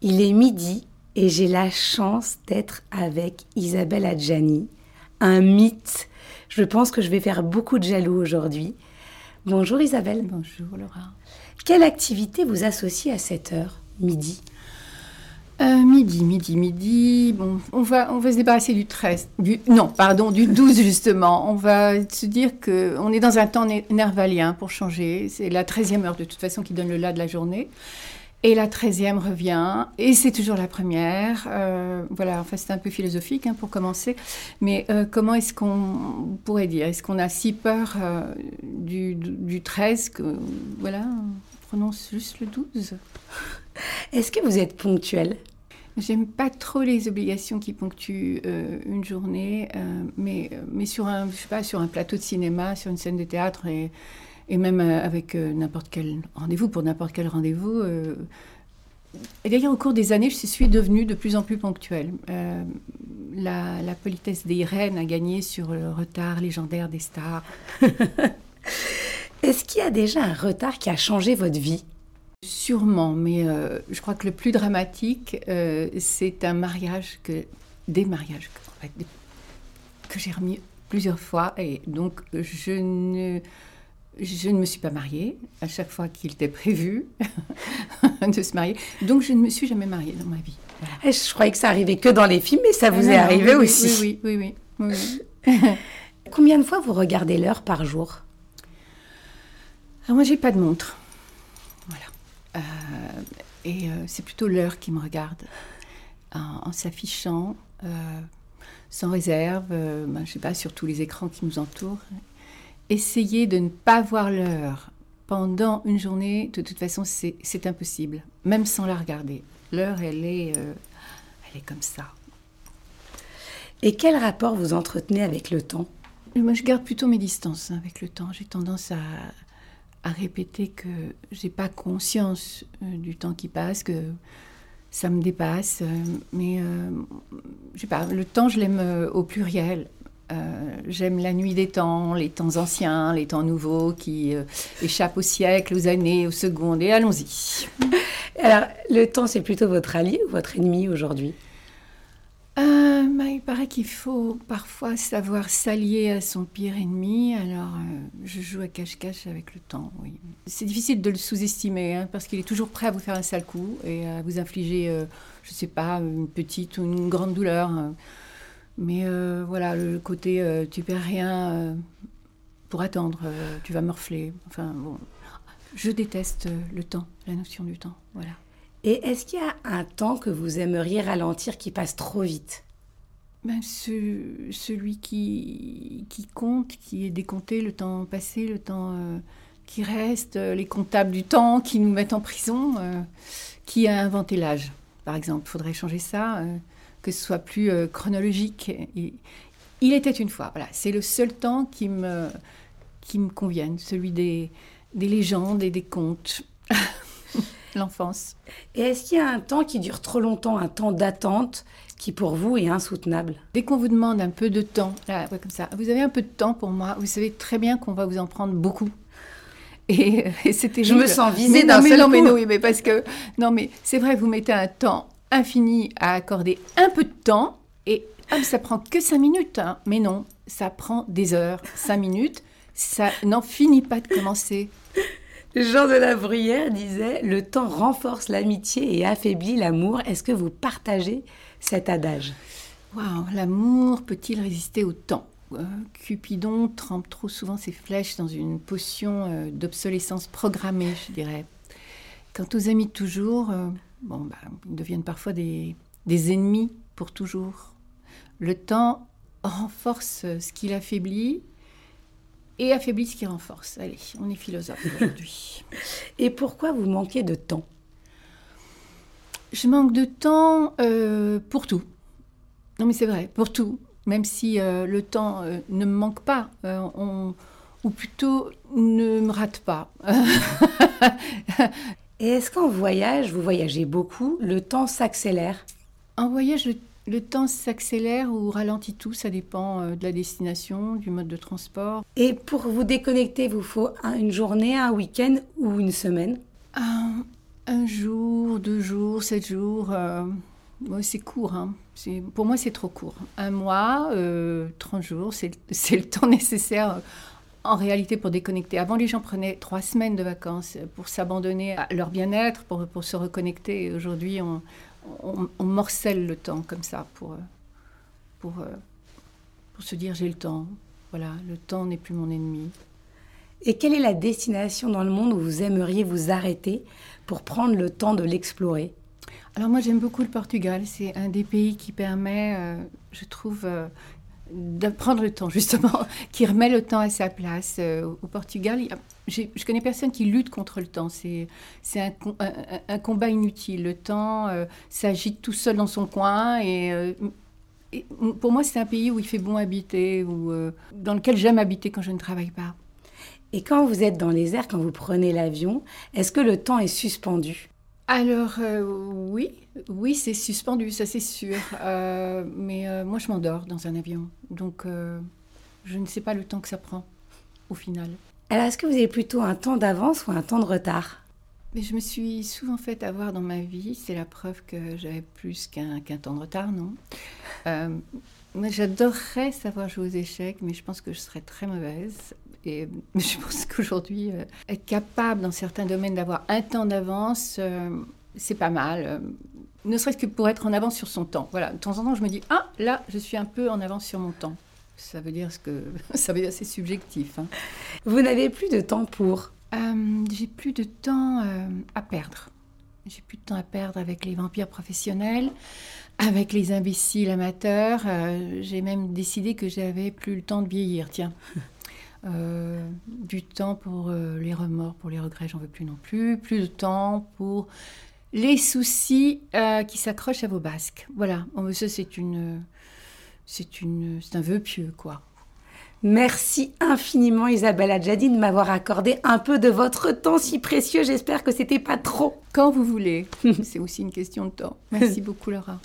Il est midi et j'ai la chance d'être avec Isabelle Adjani, un mythe. Je pense que je vais faire beaucoup de jaloux aujourd'hui. Bonjour Isabelle. Bonjour Laura. Quelle activité vous associe à cette heure, midi? Euh, midi, midi, midi. Bon, on va, on va se débarrasser du 13. Du, non, pardon, du 12 justement. On va se dire qu'on est dans un temps nervalien pour changer. C'est la 13e heure de toute façon qui donne le là de la journée. Et la 13e revient, et c'est toujours la première. Euh, voilà, enfin c'est un peu philosophique hein, pour commencer. Mais euh, comment est-ce qu'on pourrait dire Est-ce qu'on a si peur du, du 13 que, voilà, on prononce juste le 12 est-ce que vous êtes ponctuel? J'aime pas trop les obligations qui ponctuent euh, une journée, euh, mais, mais sur, un, je sais pas, sur un plateau de cinéma, sur une scène de théâtre et, et même euh, avec n'importe quel rendez-vous, pour n'importe quel rendez-vous. et d'ailleurs, au cours des années, je suis devenue de plus en plus ponctuelle. La, la, politesse des reines a gagné sur le retard légendaire des stars. Est-ce qu'il y a déjà un retard qui a changé votre vie? Sûrement, mais euh, je crois que le plus dramatique, euh, c'est un mariage que des mariages que, j'ai remis plusieurs fois et donc je ne je ne me suis pas mariée à chaque fois qu'il était prévu de se marier. Donc je ne me suis jamais mariée dans ma vie. Eh, je croyais que ça arrivait que dans les films, mais ça vous ah est arrivé aussi. Oui, oui, oui. Combien de fois vous regardez l'heure par jour? Ah, Moi, j'ai pas de montre. Euh, et euh, c'est plutôt l'heure qui me regarde en, s'affichant euh, sans réserve, ben, je sais pas, sur tous les écrans qui nous entourent. Essayer de ne pas voir l'heure pendant une journée, de toute façon, c'est impossible, même sans la regarder. L'heure, elle est, elle est comme ça. Et quel rapport vous entretenez avec le temps? Moi, je garde plutôt mes distances avec le temps. J'ai tendance à, à répéter que j'ai pas conscience euh, du temps qui passe, que ça me dépasse. Euh, mais euh, je sais pas, le temps, je l'aime au pluriel. J'aime la nuit des temps, les temps anciens, les temps nouveaux qui échappent au siècle, aux années, aux secondes. Et allons-y. Alors, le temps, c'est plutôt votre allié ou votre ennemi aujourd'hui? Euh, bah, il paraît qu'il faut parfois savoir s'allier à son pire ennemi. Alors, euh, je joue à cache-cache avec le temps, oui. C'est difficile de le sous-estimer, hein, parce qu'il est toujours prêt à vous faire un sale coup et à vous infliger, euh, je ne sais pas, une petite ou une grande douleur. Hein. Mais voilà, le côté tu perds rien pour attendre, tu vas morfler. Enfin, bon. Je déteste le temps, la notion du temps, voilà. Et est-ce qu'il y a un temps que vous aimeriez ralentir qui passe trop vite? Ben, Celui qui, qui compte, qui est décompté, le temps passé, le temps euh, qui reste, euh, les comptables du temps qui nous mettent en prison. Euh, qui a inventé l'âge, par exemple Il faudrait changer ça, que ce soit plus chronologique. il était une fois, voilà. C'est le seul temps qui me, qui me convienne, celui des, des légendes et des contes. l'enfance. Et est-ce qu'il y a un temps qui dure trop longtemps, un temps d'attente qui pour vous est insoutenable? Dès qu'on vous demande un peu de temps, comme ça, vous avez un peu de temps pour moi, vous savez très bien qu'on va vous en prendre beaucoup. Et, c'était Je me sens visée d'un seul non, mais non, mais parce que non, mais c'est vrai, vous mettez un temps infini à accorder un peu de temps et ça prend que cinq minutes. Hein. Mais non, ça prend des heures, cinq minutes. Ça n'en finit pas de commencer. Jean de la Bruyère disait Le temps renforce l'amitié et affaiblit l'amour. Est-ce que vous partagez cet adage? Waouh, l'amour peut-il résister au temps? Euh, Cupidon trempe trop souvent ses flèches dans une potion euh, d'obsolescence programmée, je dirais. Quant aux amis de toujours, euh, bon, bah, ils deviennent parfois des, des ennemis pour toujours. Le temps renforce ce qu'il affaiblit et affaiblit ce qui renforce. Allez, on est philosophe aujourd'hui. et pourquoi vous manquez de temps? Je manque de temps euh, pour tout. Non mais c'est vrai, pour tout. Même si euh, le temps euh, ne me manque pas, ou plutôt ne me rate pas. et est-ce qu'en voyage, vous voyagez beaucoup, le temps s'accélère? En voyage, le le temps s'accélère ou ralentit tout, ça dépend euh, de la destination, du mode de transport. Et pour vous déconnecter, vous faut une journée, un week-end ou une semaine? Un, jours, deux jours, sept jours. Euh, c'est court. Hein. Pour moi, c'est trop court. Un mois, 30 jours, c'est le temps nécessaire en réalité pour déconnecter. Avant, les gens prenaient trois semaines de vacances pour s'abandonner à leur bien-être, pour, pour, se reconnecter. Aujourd'hui, on, on, morcelle le temps comme ça pour, pour, pour se dire j'ai le temps. Voilà, le temps n'est plus mon ennemi. Et quelle est la destination dans le monde où vous aimeriez vous arrêter pour prendre le temps de l'explorer? Alors moi j'aime beaucoup le Portugal. C'est un des pays qui permet, euh, je trouve, euh, de prendre le temps justement, qui remet le temps à sa place. Euh, au Portugal, je connais personne qui lutte contre le temps. C'est un, un, combat inutile. Le temps s'agite tout seul dans son coin et pour moi, c'est un pays où il fait bon habiter, ou dans lequel j'aime habiter quand je ne travaille pas. Et quand vous êtes dans les airs, quand vous prenez l'avion, est-ce que le temps est suspendu? Alors euh, oui, oui c'est suspendu, ça c'est sûr. Euh, mais euh, moi je m'endors dans un avion, donc je ne sais pas le temps que ça prend au final. Alors est-ce que vous avez plutôt un temps d'avance ou un temps de retard? Mais je me suis souvent fait avoir dans ma vie, c'est la preuve que j'avais plus qu'un temps de retard, non? Moi, j'adorerais savoir jouer aux échecs, mais je pense que je serais très mauvaise. Et je pense qu'aujourd'hui, euh, être capable dans certains domaines d'avoir un temps d'avance, euh, c'est pas mal. Euh, ne serait-ce que pour être en avance sur son temps. Voilà, de temps en temps, je me dis ah là, je suis un peu en avance sur mon temps. Ça veut dire ce que ça veut dire c'est subjectif. Hein. Vous n'avez plus de temps pour J'ai plus de temps à perdre. J'ai plus de temps à perdre avec les vampires professionnels, avec les imbéciles amateurs. J'ai même décidé que j'avais plus le temps de vieillir. Tiens. Euh, du temps pour euh, les remords, pour les regrets, j'en veux plus non plus. Plus de temps pour les soucis euh, qui s'accrochent à vos basques. Voilà, ça c'est une, c'est une, c'est un vœu pieux quoi. Merci infiniment Isabelle Adjadi de m'avoir accordé un peu de votre temps si précieux. J'espère que c'était pas trop. Quand vous voulez. c'est aussi une question de temps. Merci beaucoup Laura.